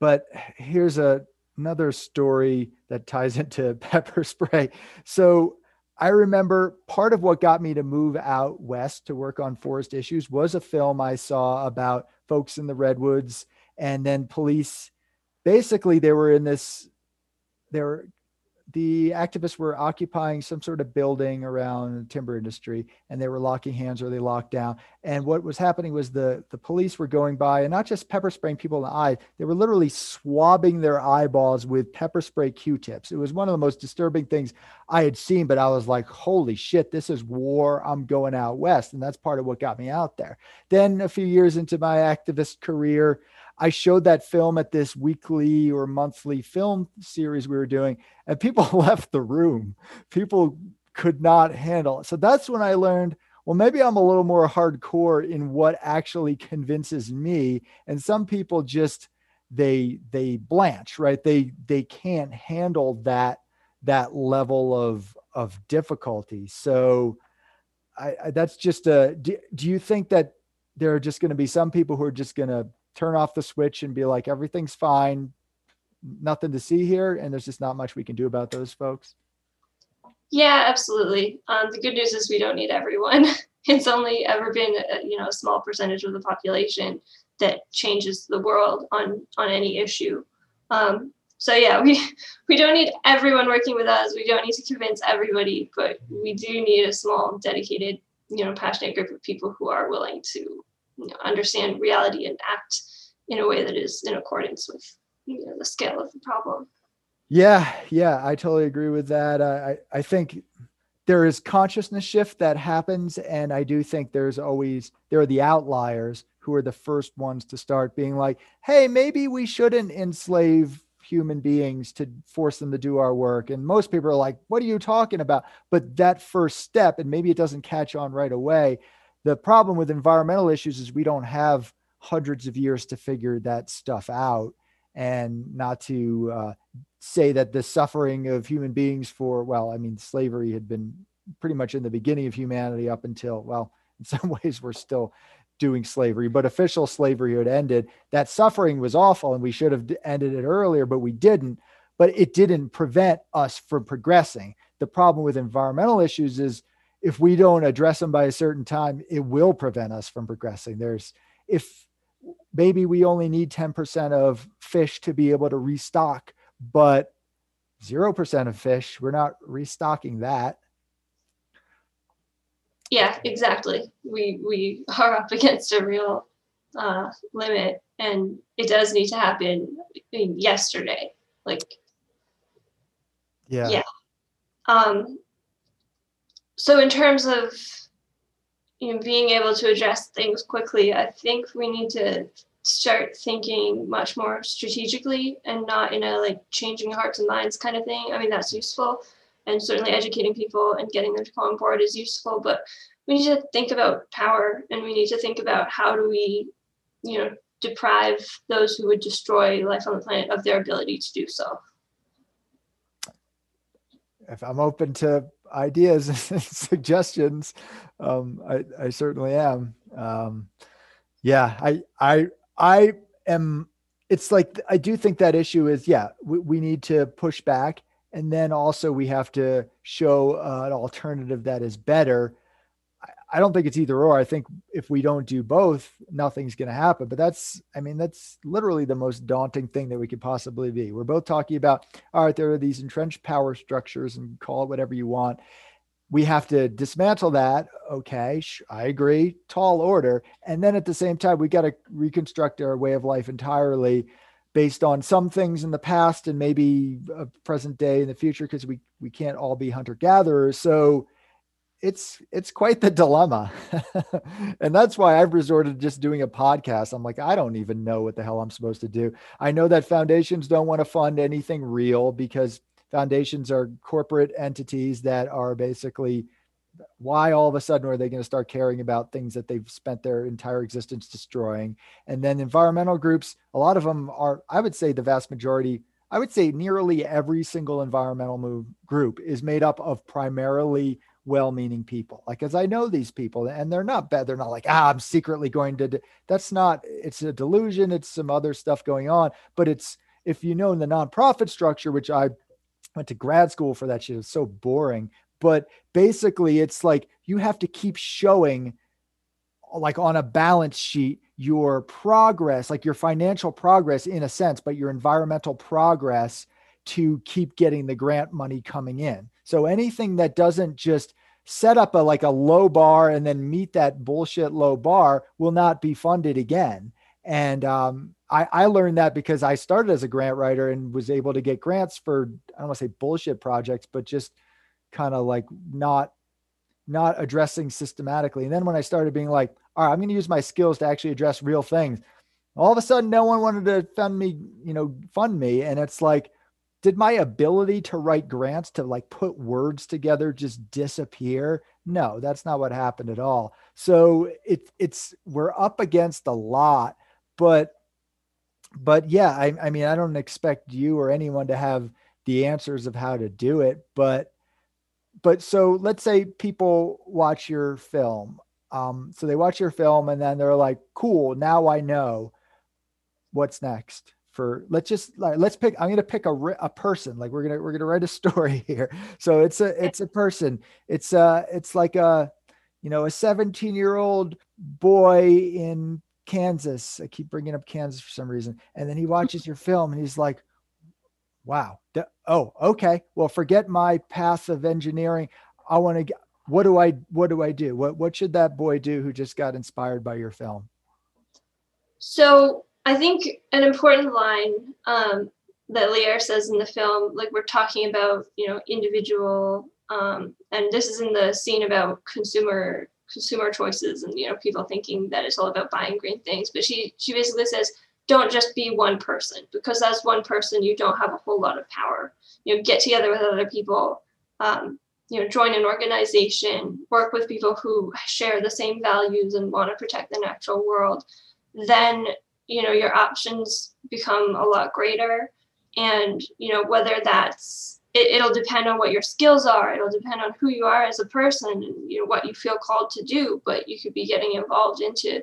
but here's a another story that ties into pepper spray. So I remember part of what got me to move out west to work on forest issues was a film I saw about folks in the redwoods and then police basically they were in this they were the activists were occupying some sort of building around the timber industry and they were locking hands or they locked down. And what was happening was the the police were going by and not just pepper spraying people in the eye they were literally swabbing their eyeballs with pepper spray q-tips. It was one of the most disturbing things i had seen but i was like holy shit this is war. I'm going out west. And that's part of what got me out there. Then a few years into my activist career I showed that film at this weekly or monthly film series we were doing, and people left the room. People could not handle it. So that's when I learned well, maybe I'm a little more hardcore in what actually convinces me. And some people just they they blanch, right? They they can't handle that that level of of difficulty. So I, I that's just a do, do you think that there are just going to be some people who are just going to turn off the switch and be like everything's fine, nothing to see here and there's just not much we can do about those folks? Yeah, absolutely. Um, the good news is we don't need everyone. it's only ever been, a, you know, a small percentage of the population that changes the world on on any issue. Um, so yeah, we we don't need everyone working with us. We don't need to convince everybody, but we do need a small, dedicated, you know, passionate group of people who are willing to you know, understand reality and act in a way that is in accordance with you know the scale of the problem. Yeah, yeah, I totally agree with that. I I think there is consciousness shift that happens, and I do think there's always there are the outliers who are the first ones to start being like, hey, maybe we shouldn't enslave human beings to force them to do our work. And most people are like, what are you talking about? But that first step, and maybe it doesn't catch on right away. The problem with environmental issues is we don't have hundreds of years to figure that stuff out. And not to uh, say that the suffering of human beings for well i mean slavery had been pretty much in the beginning of humanity up until well in some ways we're still doing slavery but official slavery had ended. That suffering was awful and we should have ended it earlier but we didn't. But it didn't prevent us from progressing. The problem with environmental issues is if we don't address them by a certain time it will prevent us from progressing there's if maybe we only need 10% of fish to be able to restock, but 0% of fish, we're not restocking that. Yeah, exactly. We we are up against a real uh, limit, and it does need to happen yesterday. Like, yeah, yeah. Um. So in terms of you know, being able to address things quickly, I think we need to start thinking much more strategically and not in a like changing hearts and minds kind of thing. I mean, that's useful. And certainly educating people and getting them to come on board is useful, but we need to think about power and we need to think about how do we, you know, deprive those who would destroy life on the planet of their ability to do so. If I'm open to ideas and suggestions. Um, I, I certainly am. Um, yeah, I, I, I am. It's like I do think that issue is yeah. We, we need to push back, and then also we have to show uh, an alternative that is better I don't think it's either or. I think if we don't do both, nothing's going to happen. But that's, I mean, that's literally the most daunting thing that we could possibly be. We're both talking about, all right, there are these entrenched power structures and call it whatever you want. We have to dismantle that. Okay, I agree. Tall order. And then at the same time, we got to reconstruct our way of life entirely based on some things in the past and maybe a present day in the future because we, we can't all be hunter gatherers. So, it's it's quite the dilemma. And that's why i've resorted to just doing a podcast. I'm like i don't even know what the hell i'm supposed to do. I know that foundations don't want to fund anything real because foundations are corporate entities that are basically why all of a sudden are they going to start caring about things that they've spent their entire existence destroying? And then environmental groups a lot of them are i would say the vast majority i would say nearly every single environmental move group is made up of primarily well-meaning people. Like as i know these people and they're not bad they're not like ah i'm secretly going to that's not it's a delusion it's some other stuff going on but it's if you know in the nonprofit structure which i went to grad school for that shit it's so boring but basically it's like you have to keep showing like on a balance sheet your progress like your financial progress in a sense but your environmental progress to keep getting the grant money coming in so anything that doesn't just set up a like a low bar and then meet that bullshit low bar will not be funded again. And um, I, I learned that because I started as a grant writer and was able to get grants for I don't want to say bullshit projects, but just kind of like not not addressing systematically. And then when I started being like, all right, I'm going to use my skills to actually address real things. All of a sudden, no one wanted to fund me, you know, fund me. And it's like, did my ability to write grants to like put words together just disappear? No, that's not what happened at all. So it, it's, we're up against a lot, but, but yeah, I, I mean, I don't expect you or anyone to have the answers of how to do it, but, but so let's say people watch your film. Um, so they watch your film and then they're like, cool, now I know what's next for let's just like let's pick i'm going to pick a, a person like we're going to we're going to write a story here. So it's a it's a person. It's uh it's like a you know a 17 year old boy in kansas. I keep bringing up kansas for some reason. And then he watches your film and he's like wow oh okay. Well forget my path of engineering. I want to get what do i what do i do? What what should that boy do who just got inspired by your film? So I think an important line um, that Lierre says in the film, like we're talking about, you know, individual, um, and this is in the scene about consumer consumer choices and you know people thinking that it's all about buying green things. But she she basically says, don't just be one person because as one person you don't have a whole lot of power. You know, get together with other people. Um, you know, join an organization, work with people who share the same values and want to protect the natural world. Then you know your options become a lot greater. And you know whether that's it, will depend on what your skills are. It'll depend on who you are as a person and you know what you feel called to do. But you could be getting involved into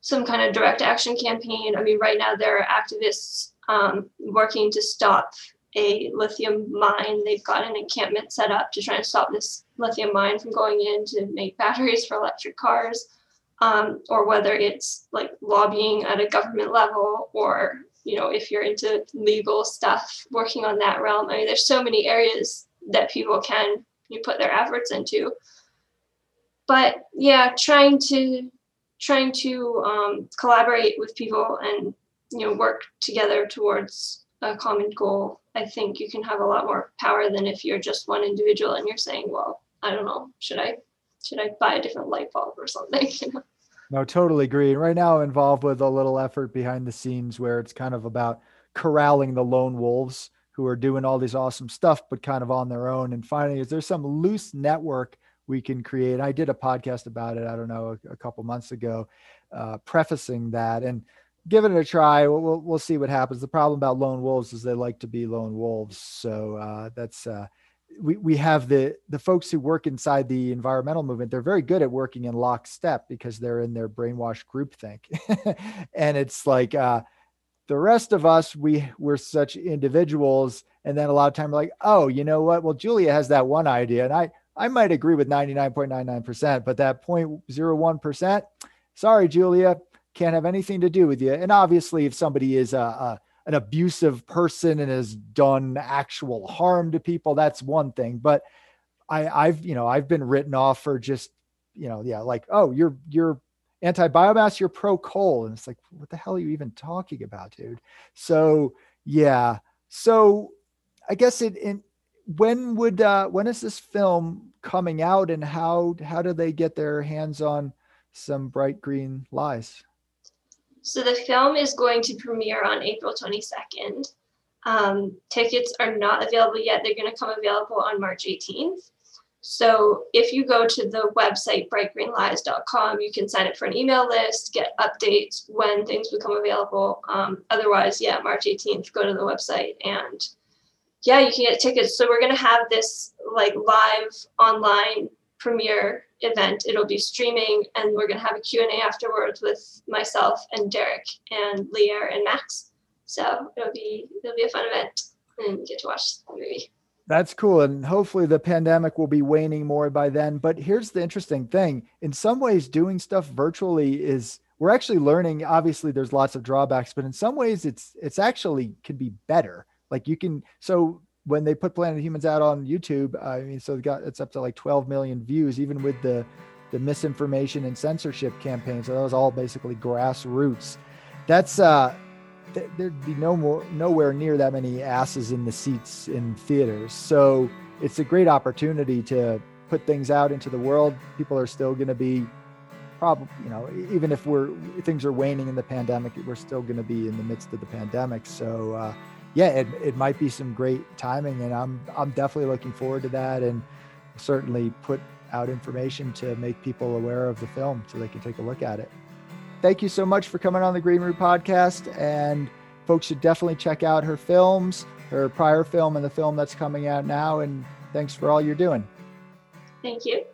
some kind of direct action campaign. I mean right now there are activists um, working to stop a lithium mine. They've got an encampment set up to try and stop this lithium mine from going in to make batteries for electric cars um, or whether it's like lobbying at a government level or you know if you're into legal stuff working on that realm. I mean there's so many areas that people can you put their efforts into. But yeah trying to trying to um, collaborate with people and you know work together towards a common goal i think you can have a lot more power than if you're just one individual and you're saying well i don't know should i should i buy a different light bulb or something? You know no, totally agree. Right now, involved with a little effort behind the scenes where it's kind of about corralling the lone wolves who are doing all these awesome stuff, but kind of on their own. And finally, is there some loose network we can create? I did a podcast about it. I don't know a, a couple months ago, uh, prefacing that and give it a try. We'll, we'll, we'll see what happens. The problem about lone wolves is they like to be lone wolves. So uh, that's uh, we, we have the the folks who work inside the environmental movement they're very good at working in lockstep because they're in their brainwashed groupthink. And it's like uh, the rest of us we we're such individuals and then a lot of time we're like oh you know what? Well julia has that one idea and i i might agree with 99.99% but that 0.01% sorry julia can't have anything to do with you. And obviously if somebody is a, a an abusive person and has done actual harm to people, that's one thing. But I, I've, you know, I've been written off for just, you know, yeah, like, oh, you're you're anti-biomass, you're pro coal. And it's like, what the hell are you even talking about, dude? So yeah. So I guess it in when would uh when is this film coming out and how how do they get their hands on some bright green lies? So the film is going to premiere on April 22nd. Um, tickets are not available yet. They're going to come available on March 18th. So if you go to the website brightgreenlies.com, you can sign up for an email list, get updates when things become available. Um, otherwise, yeah, March 18th, go to the website and yeah, you can get tickets. So we're going to have this like live online premiere event. It'll be streaming, and we're going to have a Q&A afterwards with myself and Derrick and Lierre and Max. So it'll be it'll be a fun event, and get to watch the movie. That's cool. And hopefully the pandemic will be waning more by then. But here's the interesting thing. In some ways, doing stuff virtually is we're actually learning. Obviously, there's lots of drawbacks, but in some ways it's it's actually could be better. Like you can so when they put Planet Humans out on YouTube, I mean, so it got it's up to like 12 million views, even with the the misinformation and censorship campaign. So that was all basically grassroots. That's uh, th- there'd be no more nowhere near that many asses in the seats in theaters. So it's a great opportunity to put things out into the world. People are still going to be probably, you know, even if we're things are waning in the pandemic, we're still going to be in the midst of the pandemic. So, uh, yeah, it, it might be some great timing, and I'm I'm definitely looking forward to that, and certainly put out information to make people aware of the film so they can take a look at it. Thank you so much for coming on the Green Root podcast, and folks should definitely check out her films, her prior film, and the film that's coming out now. And thanks for all you're doing. Thank you.